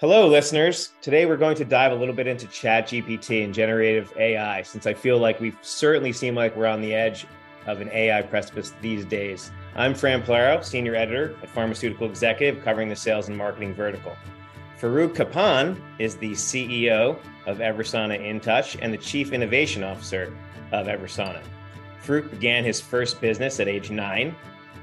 Hello, listeners. Today we're going to dive a little bit into ChatGPT and generative AI, since I feel like we've certainly seem like we're on the edge of an AI precipice these days. I'm Fran Plero, Senior Editor at Pharmaceutical Executive, covering the sales and marketing vertical. Faruk Capan is the CEO of Eversana InTouch and the Chief Innovation Officer of Eversana. Faruk began his first business at age nine.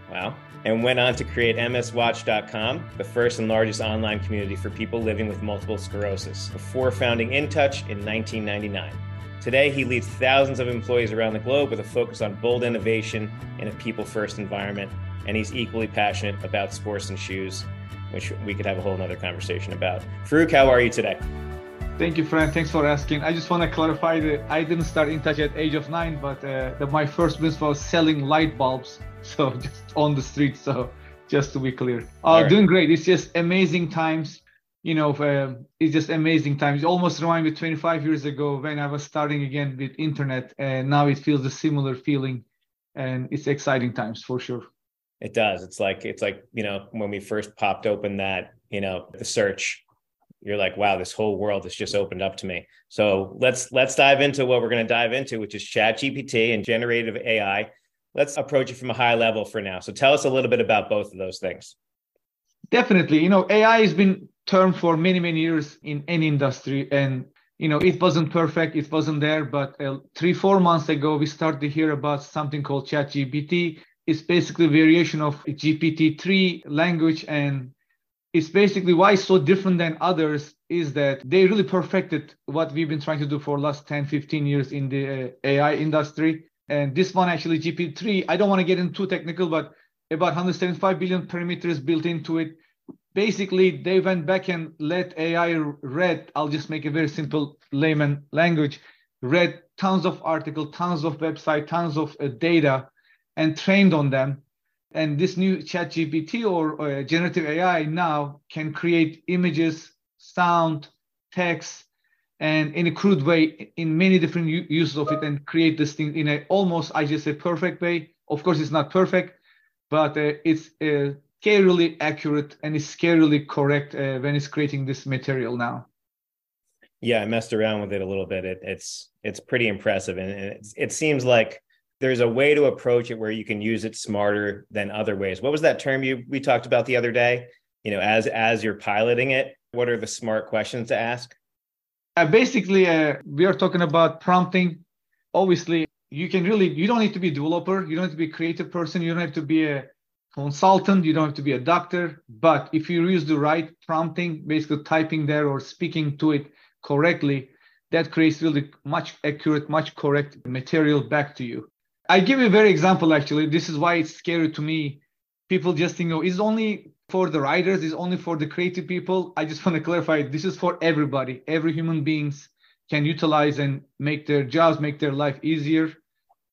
Wow and went on to create MSWatch.com, the first and largest online community for people living with multiple sclerosis, before founding InTouch in 1999. Today, he leads thousands of employees around the globe with a focus on bold innovation in a people first environment. And he's equally passionate about sports and shoes, which we could have a whole nother conversation about. Faruk, how are you today? Thank you, Fran. Thanks for asking. I just want to clarify that I didn't start InTouch at age of nine, but uh, my first business was selling light bulbs so just on the street so just to be clear. Uh, right. doing great. It's just amazing times you know uh, it's just amazing times. It almost remind me 25 years ago when i was starting again with internet and now it feels a similar feeling and it's exciting times for sure. It does. It's like it's like you know when we first popped open that you know the search you're like wow this whole world has just opened up to me. So let's let's dive into what we're going to dive into which is chat gpt and generative ai let's approach it from a high level for now. So tell us a little bit about both of those things. Definitely. You know, AI has been termed for many, many years in any industry. And, you know, it wasn't perfect. It wasn't there. But uh, three, four months ago, we started to hear about something called ChatGPT. It's basically a variation of GPT-3 language. And it's basically why it's so different than others is that they really perfected what we've been trying to do for last 10, 15 years in the uh, AI industry and this one actually GP3. I don't want to get into too technical, but about 175 billion parameters built into it. Basically, they went back and let AI read, I'll just make a very simple layman language, read tons of articles, tons of website, tons of uh, data, and trained on them. And this new chat GPT or uh, generative AI now can create images, sound, text, and in a crude way in many different uses of it and create this thing in a almost i just say perfect way. Of course it's not perfect but uh, it's uh, scarily accurate and it's scarily correct uh, when it's creating this material now. Yeah i messed around with it a little bit. It, it's it's pretty impressive. And it, it seems like there's a way to approach it where you can use it smarter than other ways. What was that term you we talked about the other day? You know as as you're piloting it what are the smart questions to ask uh, basically, uh, we are talking about prompting. Obviously, you can really, you don't need to be a developer. You don't have to be a creative person. You don't have to be a consultant. You don't have to be a doctor. But if you use the right prompting, basically typing there or speaking to it correctly, that creates really much accurate, much correct material back to you. I give you a very example actually. This is why it's scary to me. People just think, oh, it's only for the writers is only for the creative people. I just want to clarify this is for everybody. Every human beings can utilize and make their jobs, make their life easier.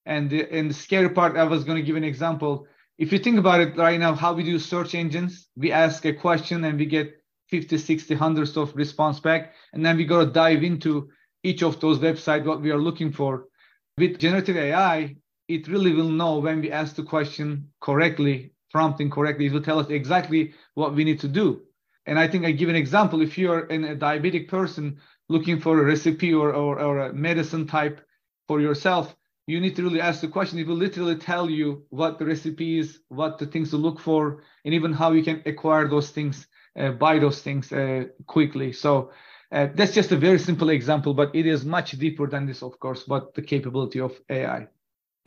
And the, and the scary part, I was going to give an example. If you think about it right now, how we do search engines, we ask a question and we get 50, 60, hundreds of response back. And then we got to dive into each of those websites, what we are looking for. With generative AI, it really will know when we ask the question correctly prompting correctly, it will tell us exactly what we need to do. And I think I give an example. If you're a diabetic person looking for a recipe or, or, or a medicine type for yourself, you need to really ask the question. It will literally tell you what the recipe is, what the things to look for, and even how you can acquire those things, uh, buy those things uh, quickly. So uh, that's just a very simple example, but it is much deeper than this, of course, what the capability of AI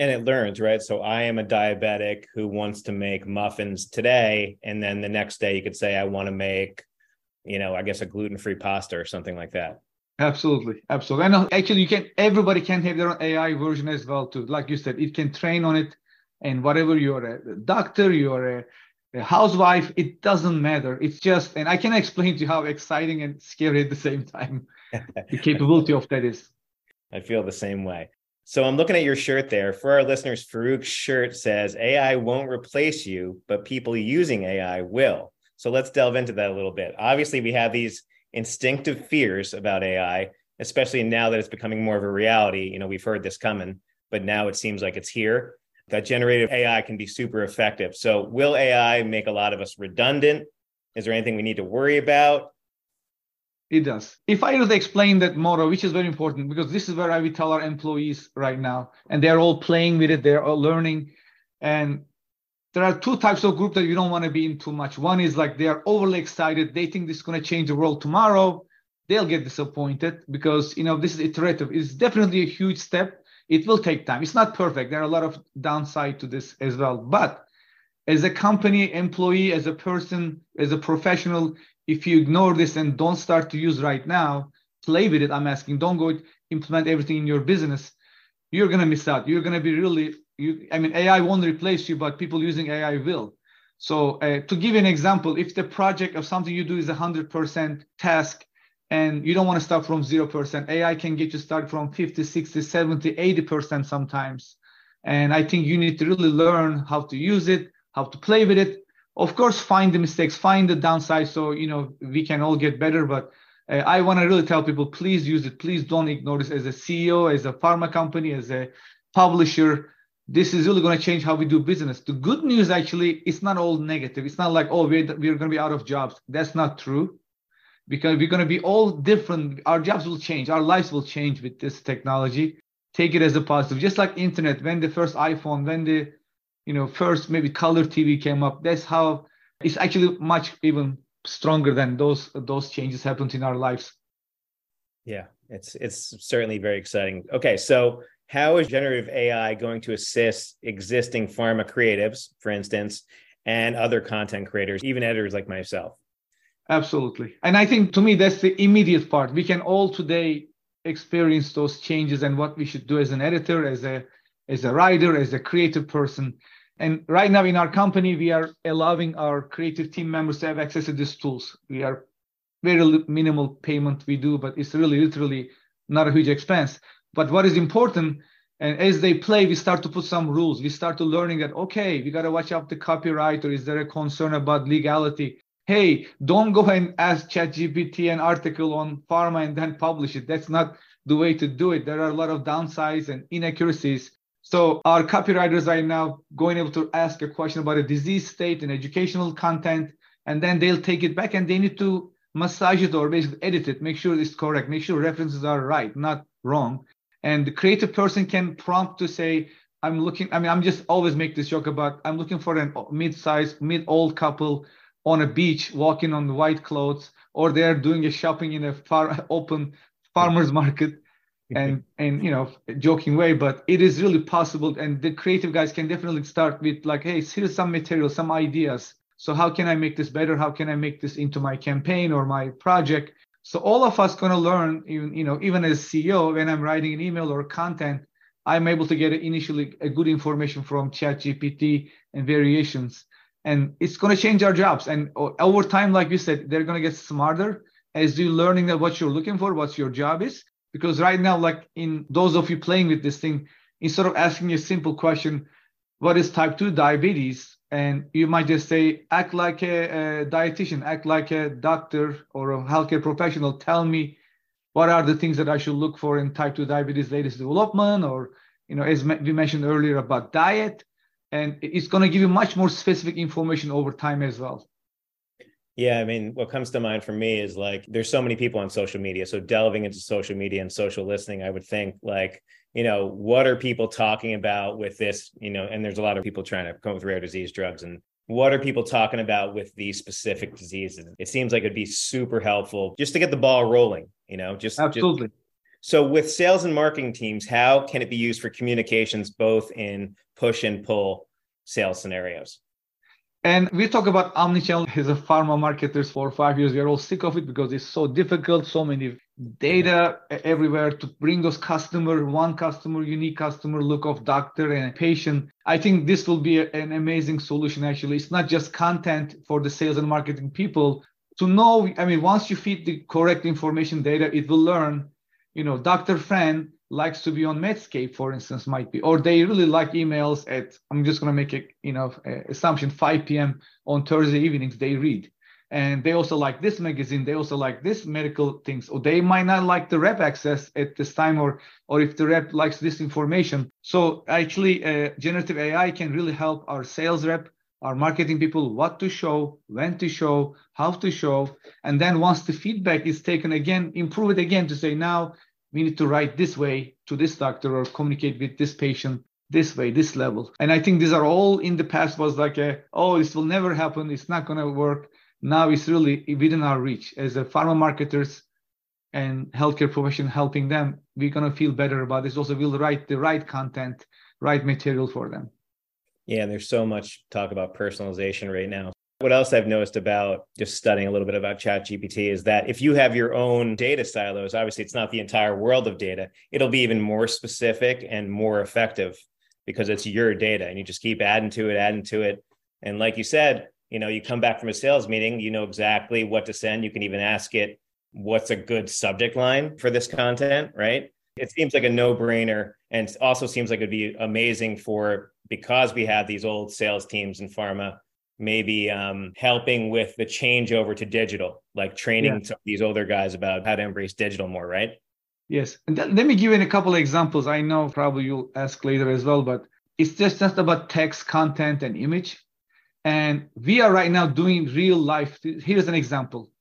and it learns right? So i am a diabetic who wants to make muffins today and then the next day you could say i want to make you know i guess a gluten-free pasta or something like that. Absolutely absolutely. And uh, actually you can everybody can have their own ai version as well too. Like you said it can train on it and whatever you're a doctor you're a, a housewife it doesn't matter. It's just and i can explain to you how exciting and scary at the same time the capability of that is. I feel the same way so I'm looking at your shirt there. For our listeners, Faruk's shirt says AI won't replace you, but people using AI will. So let's delve into that a little bit. Obviously, we have these instinctive fears about AI, especially now that it's becoming more of a reality. You know, we've heard this coming, but now it seems like it's here. That generative AI can be super effective. So will AI make a lot of us redundant? Is there anything we need to worry about? It does. If I to explain that model, which is very important because this is where I will tell our employees right now, and they're all playing with it, they're all learning. And there are two types of group that you don't want to be in too much. One is like they are overly excited, they think this is going to change the world tomorrow. They'll get disappointed because you know this is iterative. It's definitely a huge step. It will take time. It's not perfect. There are a lot of downside to this as well. But as a company employee, as a person, as a professional, if you ignore this and don't start to use right now, play with it. I'm asking, don't go implement everything in your business. You're gonna miss out. You're gonna be really you. I mean, AI won't replace you, but people using AI will. So uh, to give you an example, if the project of something you do is a hundred percent task and you don't want to start from 0%, AI can get you started from 50, 60, 70, 80% sometimes. And I think you need to really learn how to use it, how to play with it, of course find the mistakes find the downside so you know we can all get better but uh, i want to really tell people please use it. Please don't ignore this as a ceo as a pharma company as a publisher. This is really going to change how we do business. The good news actually it's not all negative. It's not like oh we're, we're going to be out of jobs. That's not true because we're going to be all different. Our jobs will change. Our lives will change with this technology. Take it as a positive. Just like internet when the first iphone when the you know, first maybe color TV came up. That's how it's actually much even stronger than those those changes happened in our lives. Yeah, it's it's certainly very exciting. Okay, so how is generative AI going to assist existing pharma creatives, for instance, and other content creators, even editors like myself? Absolutely. And I think to me that's the immediate part. We can all today experience those changes and what we should do as an editor, as a as a writer, as a creative person. And right now in our company, we are allowing our creative team members to have access to these tools. We are very minimal payment we do, but it's really literally not a huge expense. But what is important, and as they play, we start to put some rules. We start to learning that okay, we got to watch out the copyright, or is there a concern about legality? Hey, don't go and ask ChatGPT an article on pharma and then publish it. That's not the way to do it. There are a lot of downsides and inaccuracies so our copywriters are now going able to ask a question about a disease state and educational content, and then they'll take it back and they need to massage it or basically edit it, make sure it's correct, make sure references are right, not wrong. And the creative person can prompt to say, I'm looking, I mean, I'm just always make this joke about I'm looking for a mid-sized, mid-old couple on a beach walking on white clothes, or they're doing a shopping in a far open farmer's market and and you know joking way but it is really possible and the creative guys can definitely start with like hey here's some material some ideas. So how can i make this better? How can i make this into my campaign or my project? So all of us going to learn even you know even as ceo when i'm writing an email or content i'm able to get initially a good information from chat gpt and variations. And it's going to change our jobs. And over time like you said they're going to get smarter as you're learning that what you're looking for what your job is because right now like in those of you playing with this thing instead of asking a simple question what is type 2 diabetes? And you might just say act like a, a dietitian act like a doctor or a healthcare professional. Tell me what are the things that i should look for in type 2 diabetes latest development or you know as we mentioned earlier about diet. And it's going to give you much more specific information over time as well yeah, I mean, what comes to mind for me is like there's so many people on social media. So delving into social media and social listening, I would think like, you know, what are people talking about with this, you know, and there's a lot of people trying to come with rare disease drugs and what are people talking about with these specific diseases? It seems like it'd be super helpful just to get the ball rolling, you know, just absolutely. Just, so with sales and marketing teams, how can it be used for communications both in push and pull sales scenarios? And we talk about omnichannel as a pharma marketers for five years. We are all sick of it because it's so difficult, so many data everywhere to bring those customer, one customer, unique customer look of doctor and patient. I think this will be an amazing solution. Actually, it's not just content for the sales and marketing people to know. I mean, once you feed the correct information data, it will learn. You know, Dr. Fran likes to be on Medscape, for instance, might be, or they really like emails at, I'm just going to make a, you know, a assumption 5 p.m. on Thursday evenings, they read. And they also like this magazine. They also like this medical things, or they might not like the rep access at this time, or or if the rep likes this information. So actually, uh, generative AI can really help our sales rep our marketing people what to show, when to show, how to show. And then once the feedback is taken again, improve it again to say, now we need to write this way to this doctor or communicate with this patient this way, this level. And I think these are all in the past was like, a, oh, this will never happen. It's not going to work. Now it's really within our reach as a pharma marketers and healthcare profession helping them. We're going to feel better about this. Also, we'll write the right content, right material for them. Yeah, there's so much talk about personalization right now. What else I've noticed about just studying a little bit about ChatGPT is that if you have your own data silos, obviously it's not the entire world of data, it'll be even more specific and more effective because it's your data and you just keep adding to it, adding to it. And like you said, you know, you come back from a sales meeting, you know exactly what to send. You can even ask it what's a good subject line for this content, right? It seems like a no-brainer and also seems like it'd be amazing for because we have these old sales teams in pharma maybe um, helping with the changeover to digital, like training yeah. some of these older guys about how to embrace digital more, right? Yes. And th- let me give you a couple of examples. I know probably you'll ask later as well, but it's just, just about text, content, and image. And we are right now doing real life. Here's an example.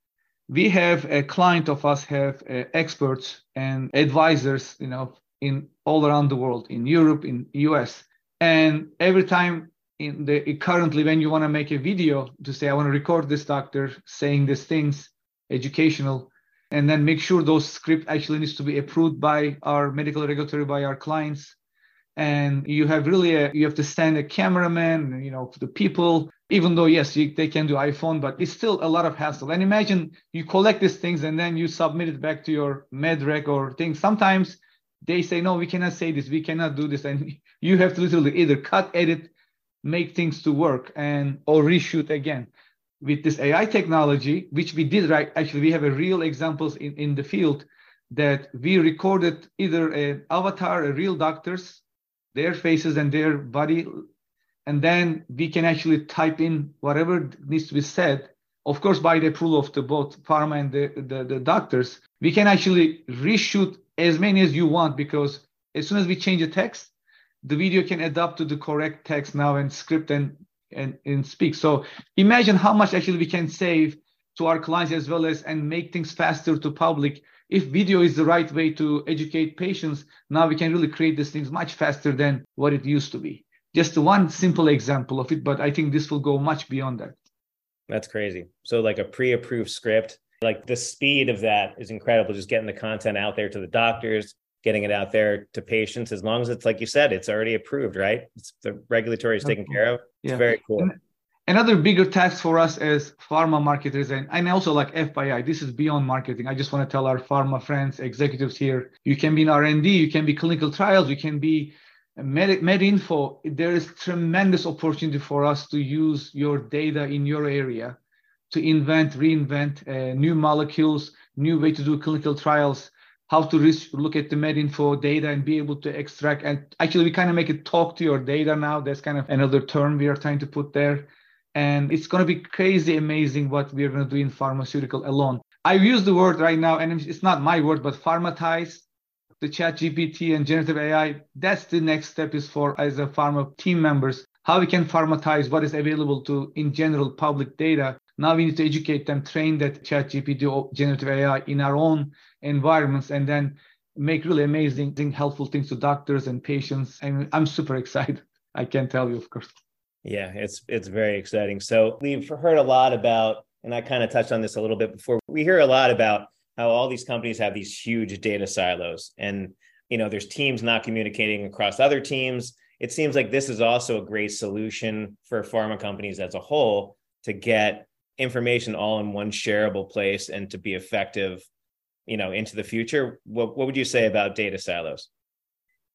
We have a client of us have uh, experts and advisors, you know, in all around the world, in Europe, in US. And every time in the currently when you want to make a video to say, I want to record this doctor saying these things, educational, and then make sure those script actually needs to be approved by our medical regulatory by our clients. And you have really a, you have to send a cameraman you know the people even though yes you, they can do iphone but it's still a lot of hassle. And imagine you collect these things and then you submit it back to your medrec or things. Sometimes they say no we cannot say this. We cannot do this. And you have to literally either cut edit make things to work and or reshoot again with this AI technology, which we did right, actually, we have a real examples in, in the field that we recorded either an avatar, a real doctors, their faces and their body, and then we can actually type in whatever needs to be said. Of course, by the approval of the both pharma and the, the, the doctors, we can actually reshoot as many as you want because as soon as we change the text, the video can adapt to the correct text now and script and and, and speak. So imagine how much actually we can save to our clients as well as and make things faster to public. If video is the right way to educate patients, now we can really create these things much faster than what it used to be. Just one simple example of it, but I think this will go much beyond that. That's crazy. So like a pre-approved script, like the speed of that is incredible. Just getting the content out there to the doctors, getting it out there to patients as long as it's like you said it's already approved right? It's the regulatory is taken care of. It's yeah. very cool. Another bigger task for us as pharma marketers and, and also like fyi this is beyond marketing. I just want to tell our pharma friends executives here you can be in r&d you can be clinical trials you can be med, med info. There is tremendous opportunity for us to use your data in your area to invent reinvent uh, new molecules new way to do clinical trials how to look at the MedInfo data and be able to extract. And actually, we kind of make it talk to your data now. That's kind of another term we are trying to put there. And it's going to be crazy amazing what we're going to do in pharmaceutical alone. I use the word right now, and it's not my word, but pharmatize the chat GPT and generative AI. That's the next step is for as a pharma team members, how we can pharmatize what is available to in general public data. Now we need to educate them, train that chat GPT or generative AI in our own environments and then make really amazing, helpful things to doctors and patients. And I'm super excited. I can tell you, of course. Yeah, it's it's very exciting. So we've heard a lot about, and I kind of touched on this a little bit before. We hear a lot about how all these companies have these huge data silos, and you know, there's teams not communicating across other teams. It seems like this is also a great solution for pharma companies as a whole to get information all in one shareable place and to be effective you know into the future what, what would you say about data silos?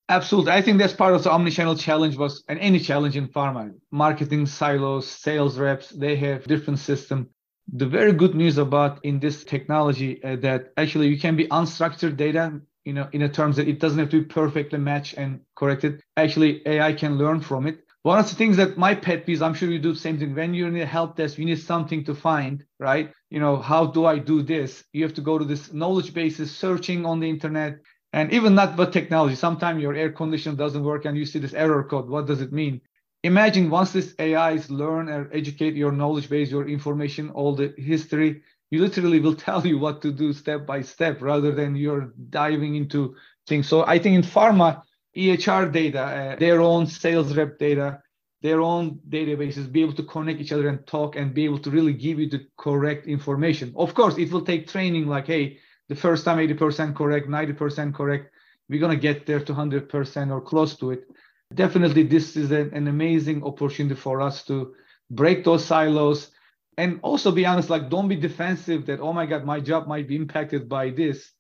Absolutely. I think that's part of the omnichannel challenge was and any challenge in pharma marketing silos sales reps they have different system. The very good news about in this technology uh, that actually you can be unstructured data you know in a terms that it doesn't have to be perfectly matched and corrected. Actually ai can learn from it one of the things that my pet peeves, I'm sure you do the same thing. When you're in a help desk, you need something to find, right? You know, how do I do this? You have to go to this knowledge bases, searching on the internet, and even not but technology. Sometimes your air conditioner doesn't work and you see this error code. What does it mean? imagine once this AIs learn or educate your knowledge base, your information, all the history, you literally will tell you what to do step by step rather than you're diving into things. So I think in pharma, EHR data, uh, their own sales rep data, their own databases, be able to connect each other and talk and be able to really give you the correct information. Of course, it will take training like, hey, the first time 80% correct, 90% correct. We're going to get there to 100% or close to it. Definitely, this is an, an amazing opportunity for us to break those silos and also be honest, like, don't be defensive that, oh my God, my job might be impacted by this.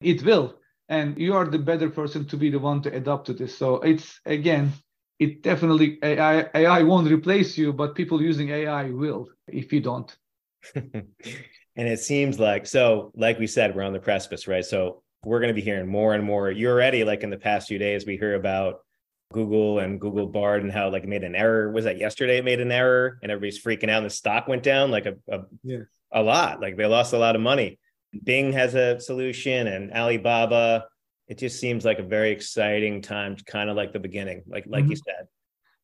It will. And you are the better person to be the one to adapt to this. So it's, again, it definitely, AI, AI won't replace you, but people using AI will if you don't. And it seems like so, like we said, we're on the precipice, right? So we're going to be hearing more and more. You're already like in the past few days, we hear about Google and Google Bard and how like made an error. Was that yesterday? It made an error, and everybody's freaking out. And the stock went down like a a, yeah. a lot. Like they lost a lot of money. Bing has a solution, and Alibaba. It just seems like a very exciting time, kind of like the beginning, like like mm-hmm. you said.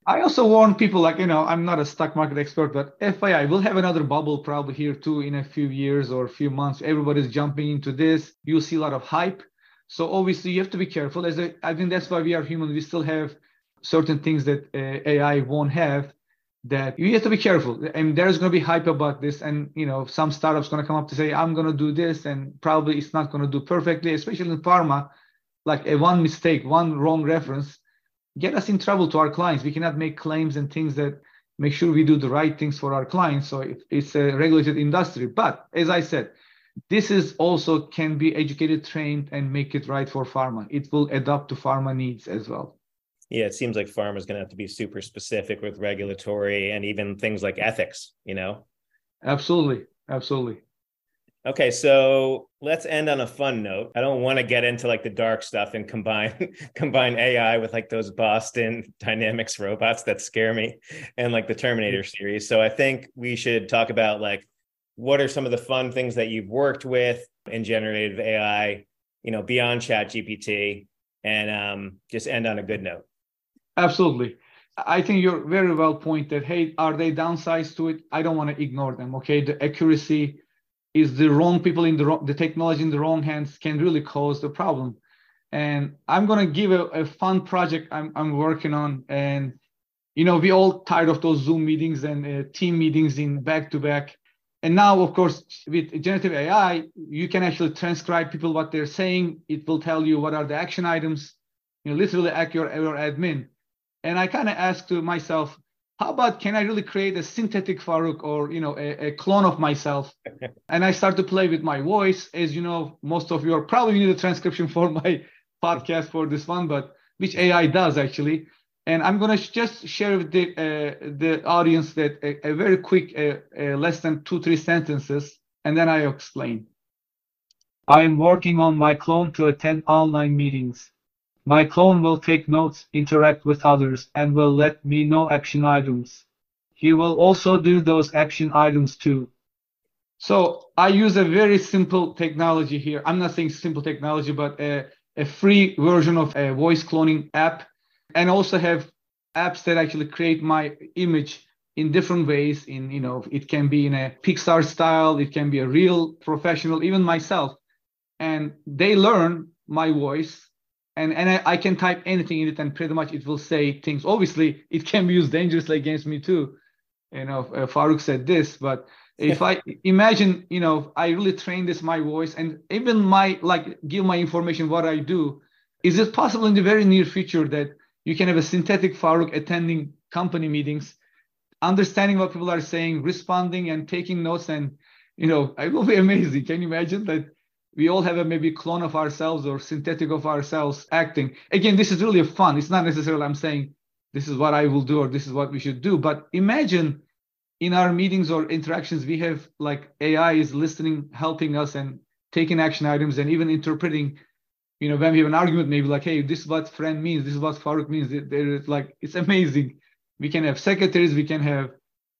I also warn people, like, you know, I'm not a stock market expert, but FYI, we'll have another bubble probably here too in a few years or a few months. Everybody's jumping into this. You'll see a lot of hype. So obviously, you have to be careful. As a, I think that's why we are human. We still have certain things that uh, AI won't have that you have to be careful. And there's going to be hype about this. And, you know, some startups going to come up to say, I'm going to do this. And probably it's not going to do perfectly, especially in pharma. Like a one mistake, one wrong reference get us in trouble to our clients. We cannot make claims and things that make sure we do the right things for our clients. So it's a regulated industry. But as I said, this is also can be educated, trained, and make it right for pharma. It will adapt to pharma needs as well. Yeah, it seems like pharma is going to have to be super specific with regulatory and even things like ethics. You know. Absolutely, absolutely. Okay, so let's end on a fun note. I don't want to get into like the dark stuff and combine combine AI with like those Boston Dynamics robots that scare me and like the Terminator series. So I think we should talk about like what are some of the fun things that you've worked with in generative AI, you know, beyond Chat GPT, and um, just end on a good note. Absolutely. I think you're very well pointed. Hey, are they downsides to it? I don't want to ignore them. Okay, the accuracy is the wrong people in the wrong, the technology in the wrong hands can really cause the problem. And I'm gonna give a, a fun project I'm I'm working on, and you know we all tired of those Zoom meetings and uh, team meetings in back to back. And now, of course, with generative AI, you can actually transcribe people what they're saying. It will tell you what are the action items. You know, literally act your, your admin. And I kind of asked to myself, how about can I really create a synthetic Faruk or you know a, a clone of myself? and I start to play with my voice. As you know, most of you are probably need a transcription for my podcast for this one, but which AI does actually. And I'm gonna just share with the uh, the audience that a, a very quick, uh, uh, less than two three sentences, and then I explain. I am working on my clone to attend online meetings. My clone will take notes, interact with others, and will let me know action items. He will also do those action items too. So I use a very simple technology here. I'm not saying simple technology, but a, a free version of a voice cloning app, and also have apps that actually create my image in different ways. In you know, it can be in a Pixar style, it can be a real professional, even myself, and they learn my voice and and I, I, can type anything in it and pretty much it will say things. Obviously it can be used dangerously against me too. You know uh, Faruk said this but if i imagine you know i really train this my voice and even my like give my information what i do is it possible in the very near future that you can have a synthetic Faruk attending company meetings understanding what people are saying responding and taking notes and you know it will be amazing. Can you imagine that we all have a maybe clone of ourselves or synthetic of ourselves acting. Again, this is really fun. It's not necessarily I'm saying this is what I will do or this is what we should do. But imagine in our meetings or interactions, we have like AI is listening, helping us and taking action items and even interpreting. You know, when we have an argument, maybe like, hey, this is what Fran means, this is what Faruk means. There, like it's amazing. We can have secretaries, we can have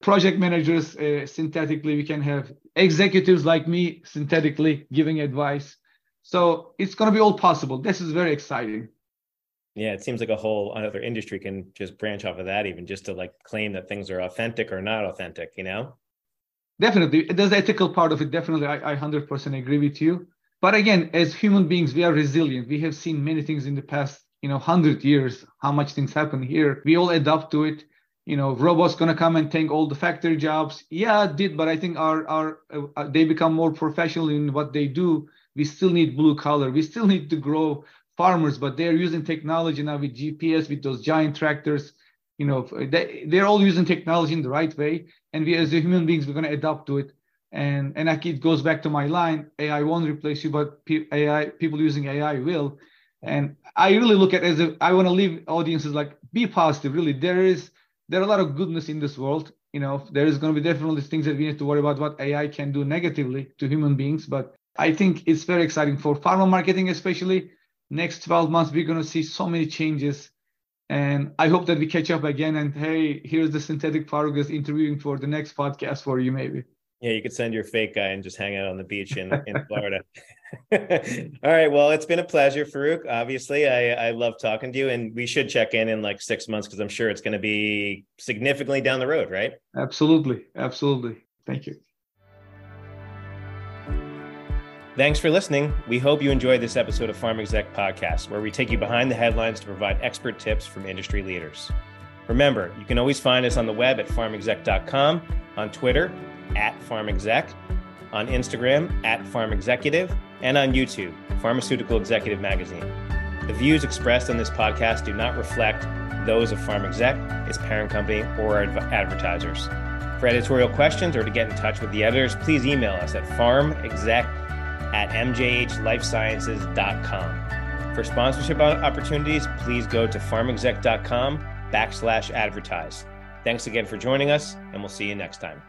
project managers uh, synthetically we can have executives like me synthetically giving advice so it's going to be all possible this is very exciting Yeah, it seems like a whole another industry can just branch off of that, even just to like claim that things are authentic or not authentic, you know? Definitely. There's the ethical part of it. Definitely. I, I 100% agree with you. But again, as human beings, we are resilient. We have seen many things in the past, you know, 100 years, how much things happen here. We all adapt to it. You know, robots going to come and take all the factory jobs. Yeah, it did. But I think our, our, uh, they become more professional in what they do. We still need blue collar. We still need to grow farmers, but they're using technology now with GPS, with those giant tractors. You know, they, they're all using technology in the right way. And we as human beings, we're going to adapt to it. And, and it goes back to my line, AI won't replace you, but AI, people using AI will. And I really look at as if I want to leave audiences like, be positive, really. There is, there are a lot of goodness in this world you know there is going to be definitely things that we need to worry about what ai can do negatively to human beings but i think it's very exciting for pharma marketing especially. Next 12 months we're going to see so many changes and i hope that we catch up again and hey here's the synthetic Faruk interviewing for the next podcast for you maybe. Yeah you could send your fake guy and just hang out on the beach in, in florida all right well it's been a pleasure Faruk obviously i i love talking to you and we should check in in like six months because i'm sure it's going to be significantly down the road right absolutely absolutely thank you Thanks for listening. We hope you enjoyed this episode of Pharm Exec Podcast, where we take you behind the headlines to provide expert tips from industry leaders. Remember, you can always find us on the web at pharmexec.com, on Twitter at pharmexec, on Instagram at pharmexecutive, and on YouTube, Pharmaceutical Executive Magazine. The views expressed on this podcast do not reflect those of PharmExec, its parent company, or advertisers. For editorial questions or to get in touch with the editors, please email us at pharmexec at mjhlifesciences.com. For sponsorship opportunities, please go to pharmexec.com backslash advertise. Thanks again for joining us, and we'll see you next time.